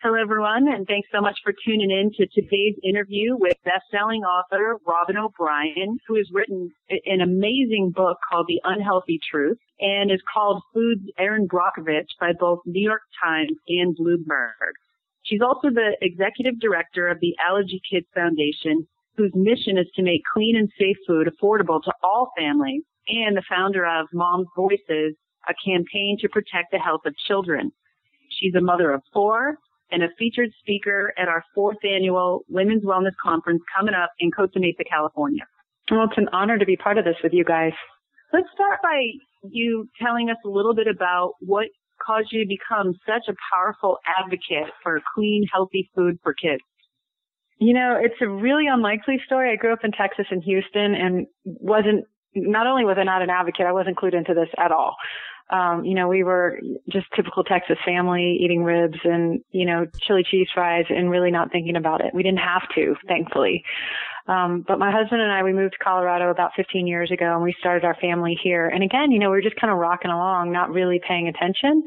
Hello, everyone, and thanks so much for tuning in to today's interview with best-selling author Robyn O'Brien, who has written an amazing book called The Unhealthy Truth and is called Food's Erin Brockovich by both New York Times and Bloomberg. She's also the executive director of the Allergy Kids Foundation, whose mission is to make clean and safe food affordable to all families, and the founder of Mom's Voices, a campaign to protect the health of children. She's a mother of four and a featured speaker at our fourth annual Women's Wellness Conference coming up in Costa Mesa, California. Well, it's an honor to be part of this with you guys. Let's start by you telling us a little bit about what caused you to become such a powerful advocate for clean, healthy food for kids. You know, it's a really unlikely story. I grew up in Texas and Houston and wasn't, not only was I not an advocate, I wasn't clued into this at all um, you know, we were just typical Texas family eating ribs and, you know, chili cheese fries and really not thinking about it. We didn't have to, thankfully. Um, but my husband and I, we moved to Colorado about 15 years ago and we started our family here. And again, you know, we were just kind of rocking along, not really paying attention.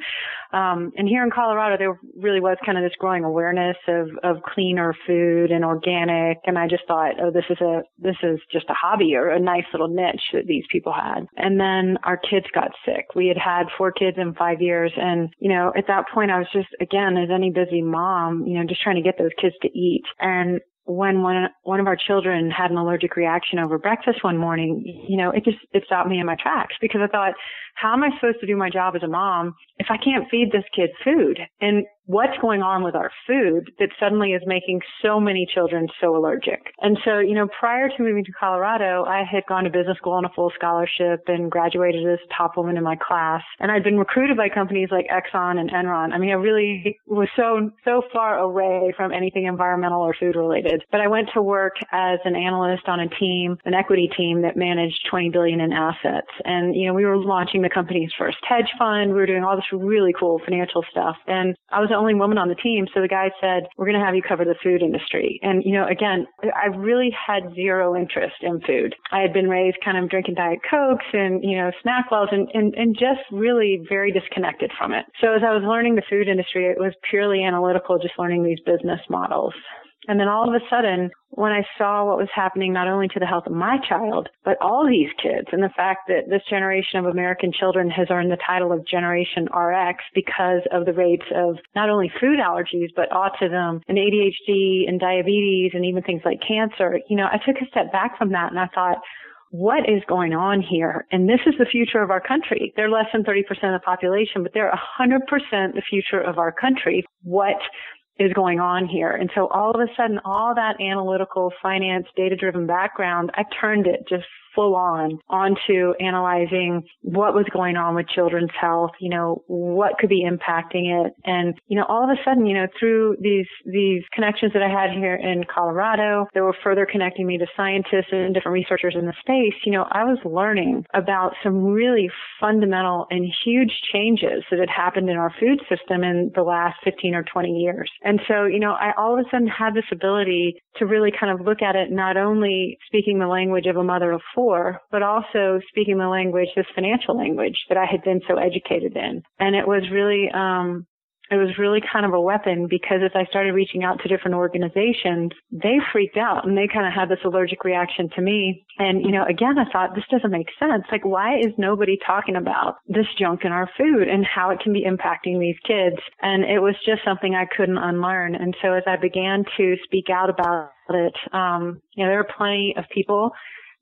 Um, and here in Colorado, there really was kind of this growing awareness of, of cleaner food and organic. And I just thought, oh, this is a, this is just a hobby or a nice little niche that these people had. And then our kids got sick. We had had four kids in five years. And, you know, at that point, I was just, again, as any busy mom, you know, just trying to get those kids to eat. And when one one of our children had an allergic reaction over breakfast one morning, you know, it just it stopped me in my tracks because I thought, how am I supposed to do my job as a mom if I can't feed this kid food? And what's going on with our food that suddenly is making so many children so allergic? And so, you know, prior to moving to Colorado, I had gone to business school on a full scholarship and graduated as top woman in my class. And I'd been recruited by companies like Exxon and Enron. I mean, I really was so, so far away from anything environmental or food related. But I went to work as an analyst on a team, an equity team that managed 20 billion in assets. And, you know, we were launching the company's first hedge fund. We were doing all this really cool financial stuff. And I was the only woman on the team. So the guy said, we're going to have you cover the food industry. And, you know, again, I really had zero interest in food. I had been raised kind of drinking Diet Cokes and, you know, SnackWells and, and, and just really very disconnected from it. So as I was learning the food industry, it was purely analytical, just learning these business models. And then all of a sudden, when I saw what was happening not only to the health of my child, but all these kids, and the fact that this generation of American children has earned the title of Generation RX because of the rates of not only food allergies, but autism and ADHD and diabetes and even things like cancer, you know, I took a step back from that and I thought, what is going on here? And this is the future of our country. They're less than 30% of the population, but they're 100% the future of our country. What is going on here. And so all of a sudden, all that analytical finance data driven background, I turned it just full on onto analyzing what was going on with children's health, you know, what could be impacting it. And, you know, all of a sudden, you know, through these, these connections that I had here in Colorado, that were further connecting me to scientists and different researchers in the space, you know, I was learning about some really fundamental and huge changes that had happened in our food system in the last 15 or 20 years. And so, you know, I all of a sudden had this ability to really kind of look at it not only speaking the language of a mother of four, before, but also speaking the language, this financial language that I had been so educated in. And it was really, um, it was really kind of a weapon because as I started reaching out to different organizations, they freaked out and they kind of had this allergic reaction to me. And, you know, again, I thought this doesn't make sense. Like, why is nobody talking about this junk in our food and how it can be impacting these kids? And it was just something I couldn't unlearn. And so as I began to speak out about it, um, you know, there are plenty of people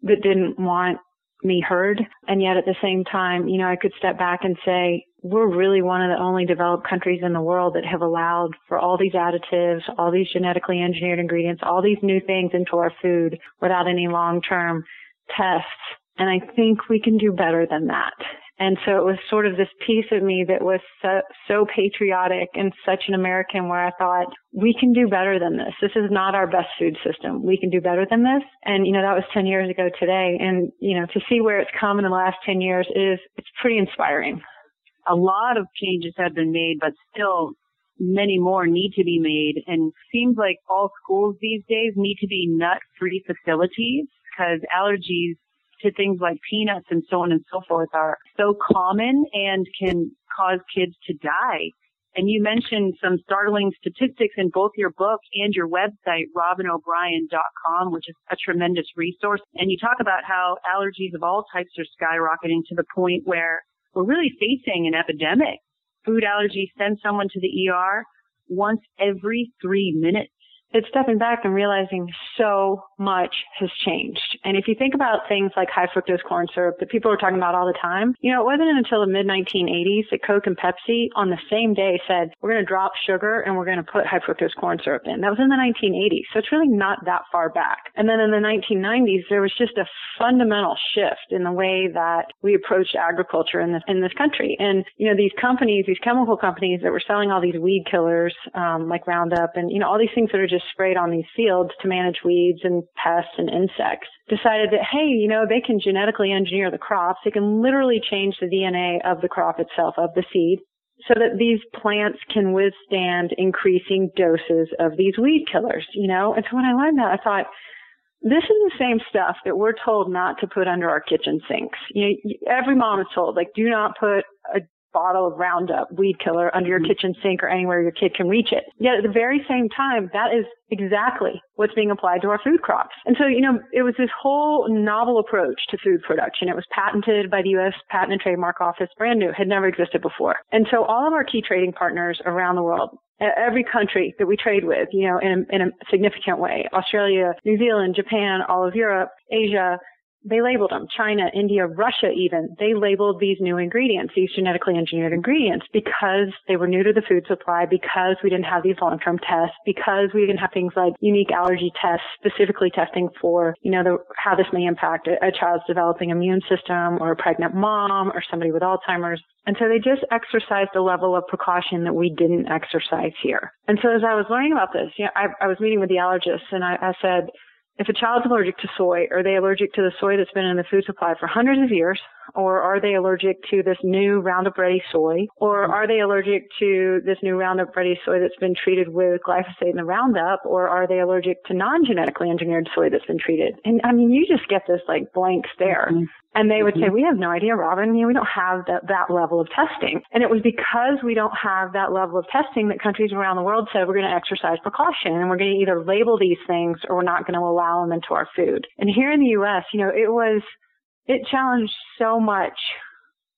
that didn't want me heard. And yet at the same time, you know, I could step back and say, we're really one of the only developed countries in the world that have allowed for all these additives, all these genetically engineered ingredients, all these new things into our food without any long-term tests. And I think we can do better than that. And so it was sort of this piece of me that was so, so patriotic and such an American where I thought, we can do better than this. This is not our best food system. We can do better than this. And, you know, that was 10 years ago today. And, you know, to see where it's come in the last 10 years is, it's pretty inspiring. A lot of changes have been made, but still many more need to be made. And seems like all schools these days need to be nut free facilities because allergies to things like peanuts and so on and so forth are so common and can cause kids to die. And you mentioned some startling statistics in both your book and your website, robynobrien.com, which is a tremendous resource. And you talk about how allergies of all types are skyrocketing to the point where we're really facing an epidemic. Food allergies send someone to the ER once every three minutes it's stepping back and realizing so much has changed. And if you think about things like high fructose corn syrup that people are talking about all the time, you know, it wasn't until the mid 1980s that Coke and Pepsi on the same day said, we're going to drop sugar and we're going to put high fructose corn syrup in. That was in the 1980s. So it's really not that far back. And then in the 1990s, there was just a fundamental shift in the way that we approached agriculture in this, in this country. And, you know, these companies, these chemical companies that were selling all these weed killers, um, like Roundup and, you know, all these things that are just just sprayed on these fields to manage weeds and pests and insects decided that, hey, you know, they can genetically engineer the crops. They can literally change the DNA of the crop itself, of the seed, so that these plants can withstand increasing doses of these weed killers, you know? And so when I learned that, I thought, this is the same stuff that we're told not to put under our kitchen sinks. You know, every mom is told, like, do not put bottle of Roundup weed killer under your mm-hmm. kitchen sink or anywhere your kid can reach it. Yet at the very same time, that is exactly what's being applied to our food crops. And so, you know, it was this whole novel approach to food production. It was patented by the U.S. Patent and Trademark Office, brand new, had never existed before. And so all of our key trading partners around the world, every country that we trade with, you know, in in a significant way, Australia, New Zealand, Japan, all of Europe, Asia, they labeled them. China, India, Russia even, they labeled these new ingredients, these genetically engineered ingredients because they were new to the food supply, because we didn't have these long-term tests, because we didn't have things like unique allergy tests, specifically testing for, you know, the, how this may impact a, a child's developing immune system or a pregnant mom or somebody with Alzheimer's. And so they just exercised a level of precaution that we didn't exercise here. And so as I was learning about this, you know, I, I was meeting with the allergists and I, I said, if a child's allergic to soy, are they allergic to the soy that's been in the food supply for hundreds of years? Or are they allergic to this new Roundup Ready soy? Or are they allergic to this new Roundup Ready soy that's been treated with glyphosate and the Roundup? Or are they allergic to non-genetically engineered soy that's been treated? And I mean, you just get this like blank stare. Mm-hmm. And they would say, mm-hmm. we have no idea, Robyn. You know, we don't have that, that level of testing. And it was because we don't have that level of testing that countries around the world said we're going to exercise precaution and we're going to either label these things or we're not going to allow them into our food. And here in the U.S., you know, it was, it challenged so much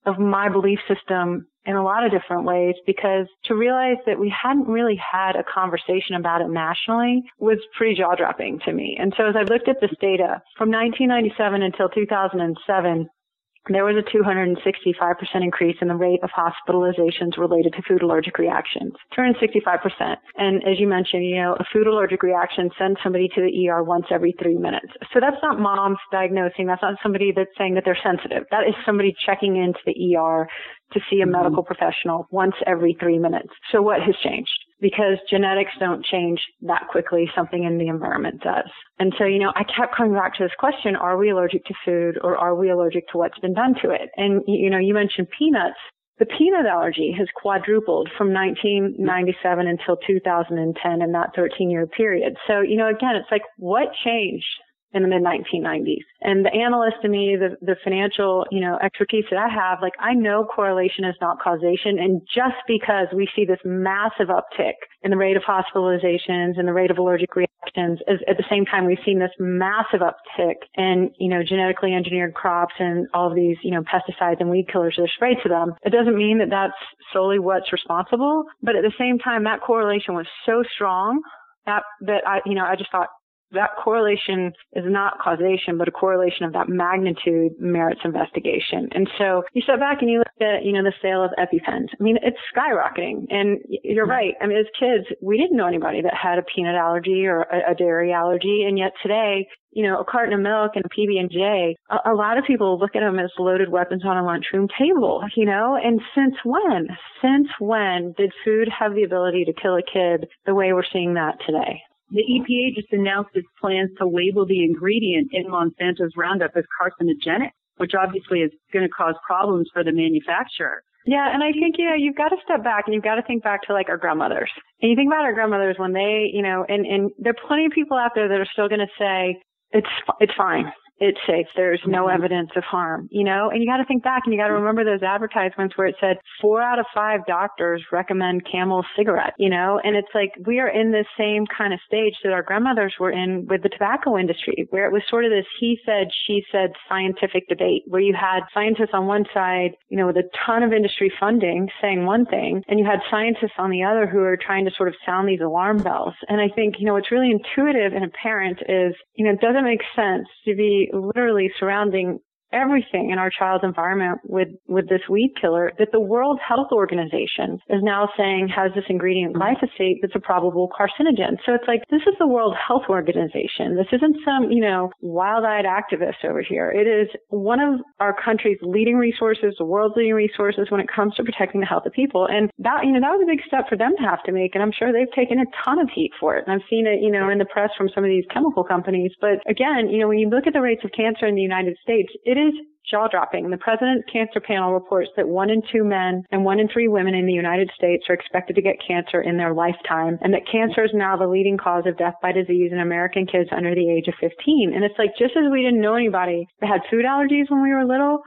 of my belief system in a lot of different ways because to realize that we hadn't really had a conversation about it nationally was pretty jaw dropping to me. And so as I looked at this data from 1997 until 2007, there was a 265% increase in the rate of hospitalizations related to food allergic reactions. 265%. And as you mentioned, you know, a food allergic reaction sends somebody to the ER once every three minutes. So that's not moms diagnosing. That's not somebody that's saying that they're sensitive. That is somebody checking into the ER to see a mm-hmm. medical professional once every three minutes. So what has changed? Because genetics don't change that quickly. Something in the environment does. And so, you know, I kept coming back to this question, are we allergic to food or are we allergic to what's been done to it? And, you know, you mentioned peanuts. The peanut allergy has quadrupled from 1997 until 2010 in that 13 year period. So, you know, again, it's like, what changed? In the mid 1990s. And the analyst in me, the, the financial, you know, expertise that I have, like I know correlation is not causation. And just because we see this massive uptick in the rate of hospitalizations and the rate of allergic reactions, at the same time we've seen this massive uptick in, you know, genetically engineered crops and all of these, you know, pesticides and weed killers that are sprayed to them. It doesn't mean that that's solely what's responsible, but at the same time that correlation was so strong that that I, you know, I just thought that correlation is not causation, but a correlation of that magnitude merits investigation. And so you step back and you look at, you know, the sale of EpiPens. I mean, it's skyrocketing. And you're right. I mean, as kids, we didn't know anybody that had a peanut allergy or a, a dairy allergy. And yet today, you know, a carton of milk and a PB&J, a, a lot of people look at them as loaded weapons on a lunchroom table, you know, and since when? Since when did food have the ability to kill a kid the way we're seeing that today? The EPA just announced its plans to label the ingredient in Monsanto's Roundup as carcinogenic, which obviously is going to cause problems for the manufacturer. Yeah, and I think you know you've got to step back and you've got to think back to like our grandmothers. And you think about our grandmothers when they, you know, and and there are plenty of people out there that are still going to say it's it's fine it's safe. There's no mm-hmm. evidence of harm, you know, and you got to think back and you got to remember those advertisements where it said four out of five doctors recommend camel cigarette, you know, and it's like we are in this same kind of stage that our grandmothers were in with the tobacco industry where it was sort of this he said, she said scientific debate where you had scientists on one side, you know, with a ton of industry funding saying one thing and you had scientists on the other who are trying to sort of sound these alarm bells. And I think, you know, what's really intuitive and apparent is, you know, it doesn't make sense to be literally surrounding everything in our child's environment with, with this weed killer that the World Health Organization is now saying has this ingredient glyphosate mm-hmm. that's a probable carcinogen. So it's like, this is the World Health Organization. This isn't some, you know, wild-eyed activist over here. It is one of our country's leading resources, the world's leading resources when it comes to protecting the health of people. And that, you know, that was a big step for them to have to make. And I'm sure they've taken a ton of heat for it. And I've seen it, you know, in the press from some of these chemical companies. But again, you know, when you look at the rates of cancer in the United States, it is jaw dropping. The President's Cancer Panel reports that one in two men and one in three women in the United States are expected to get cancer in their lifetime, and that cancer is now the leading cause of death by disease in American kids under the age of 15. And it's like just as we didn't know anybody that had food allergies when we were little,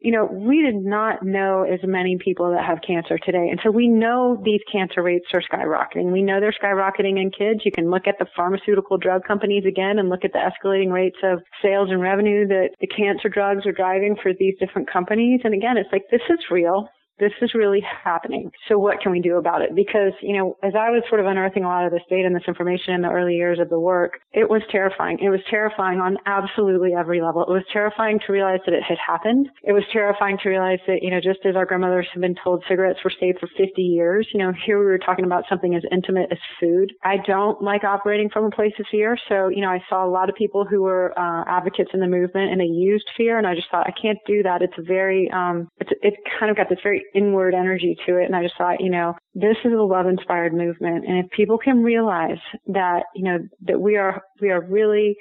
you know, we did not know as many people that have cancer today. And so we know these cancer rates are skyrocketing. We know they're skyrocketing in kids. You can look at the pharmaceutical drug companies again and look at the escalating rates of sales and revenue that the cancer drugs are driving for these different companies. And again, it's like, this is real this is really happening. So what can we do about it? Because, you know, as I was sort of unearthing a lot of this data and this information in the early years of the work, it was terrifying. It was terrifying on absolutely every level. It was terrifying to realize that it had happened. It was terrifying to realize that, you know, just as our grandmothers have been told cigarettes were safe for 50 years, you know, here we were talking about something as intimate as food. I don't like operating from a place of fear. So, you know, I saw a lot of people who were uh, advocates in the movement and they used fear and I just thought, I can't do that. It's a very, um, it's, it kind of got this very inward energy to it. And I just thought, you know, this is a love inspired movement. And if people can realize that, you know, that we are, we are really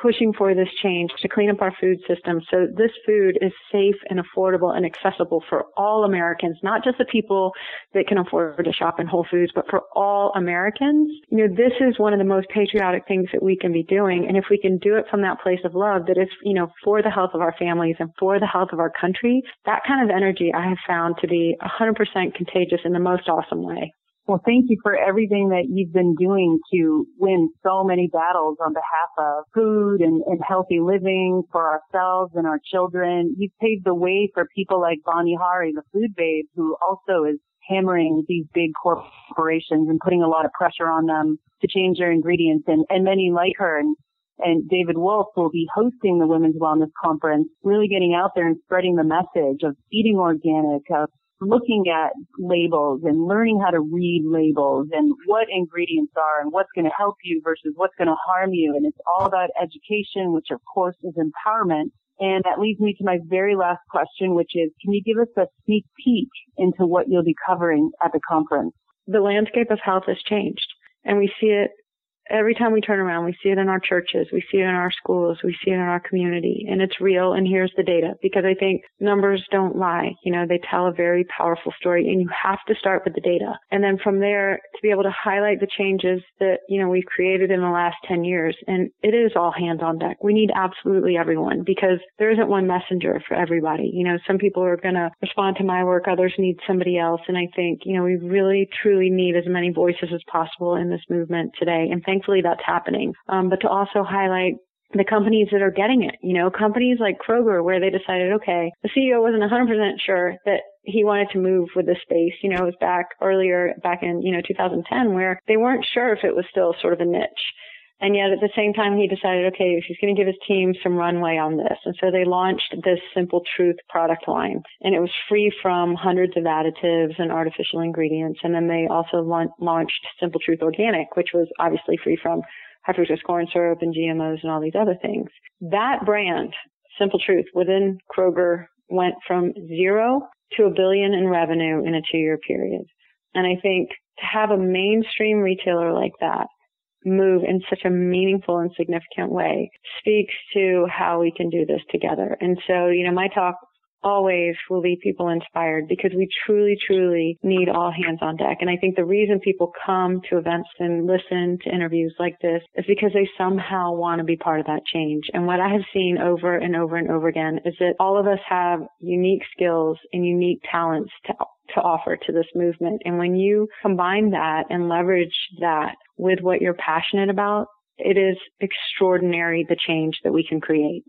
pushing for this change to clean up our food system so this food is safe and affordable and accessible for all Americans, not just the people that can afford to shop in Whole Foods, but for all Americans. You know, this is one of the most patriotic things that we can be doing. And if we can do it from that place of love that is, you know, for the health of our families and for the health of our country, that kind of energy I have found to be 100% contagious in the most awesome way. Well, thank you for everything that you've been doing to win so many battles on behalf of food and, and healthy living for ourselves and our children. You've paved the way for people like Vani Hari, the food babe, who also is hammering these big corporations and putting a lot of pressure on them to change their ingredients and, and many like her. And and David Wolfe will be hosting the Women's Wellness Conference, really getting out there and spreading the message of eating organic, of looking at labels and learning how to read labels and what ingredients are and what's going to help you versus what's going to harm you. And it's all about education, which of course is empowerment. And that leads me to my very last question, which is, can you give us a sneak peek into what you'll be covering at the conference? The landscape of health has changed and we see it every time we turn around, we see it in our churches, we see it in our schools, we see it in our community, and it's real. And here's the data because I think numbers don't lie. You know, they tell a very powerful story, and you have to start with the data. And then from there, to be able to highlight the changes that, you know, we've created in the last 10 years. And it is all hands on deck. We need absolutely everyone because there isn't one messenger for everybody. You know, some people are going to respond to my work, others need somebody else. And I think, you know, we really truly need as many voices as possible in this movement today. And thank thankfully that's happening. Um, but to also highlight the companies that are getting it, you know, companies like Kroger where they decided, okay, the CEO wasn't 100% sure that he wanted to move with the space. You know, it was back earlier, back in, you know, 2010 where they weren't sure if it was still sort of a niche. And yet at the same time, he decided, okay, he's going to give his team some runway on this. And so they launched this Simple Truth product line. And it was free from hundreds of additives and artificial ingredients. And then they also launched Simple Truth Organic, which was obviously free from high fructose corn syrup and GMOs and all these other things. That brand, Simple Truth, within Kroger went from zero to a billion in revenue in a two year period. And I think to have a mainstream retailer like that move in such a meaningful and significant way speaks to how we can do this together. And so, you know, my talk always will leave people inspired because we truly, truly need all hands on deck. And I think the reason people come to events and listen to interviews like this is because they somehow want to be part of that change. And what I have seen over and over and over again is that all of us have unique skills and unique talents to to offer to this movement. And when you combine that and leverage that with what you're passionate about, it is extraordinary the change that we can create.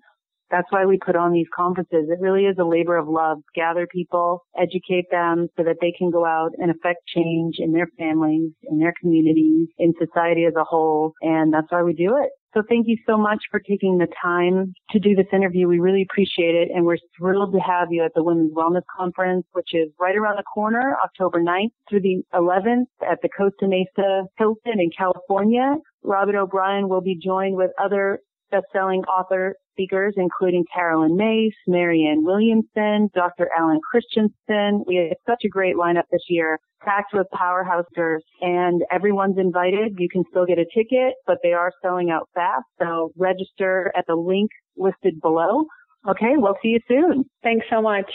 That's why we put on these conferences. It really is a labor of love. Gather people, educate them so that they can go out and affect change in their families, in their communities, in society as a whole. And that's why we do it. So thank you so much for taking the time to do this interview. We really appreciate it. And we're thrilled to have you at the Women's Wellness Conference, which is right around the corner, October 9th through the 11th at the Costa Mesa Hilton in California. Robyn O'Brien will be joined with other best-selling author speakers, including Carolyn Myss, Marianne Williamson, Dr. Alan Christianson. We have such a great lineup this year, packed with powerhousers, and everyone's invited. You can still get a ticket, but they are selling out fast. So register at the link listed below. Okay, we'll see you soon. Thanks so much.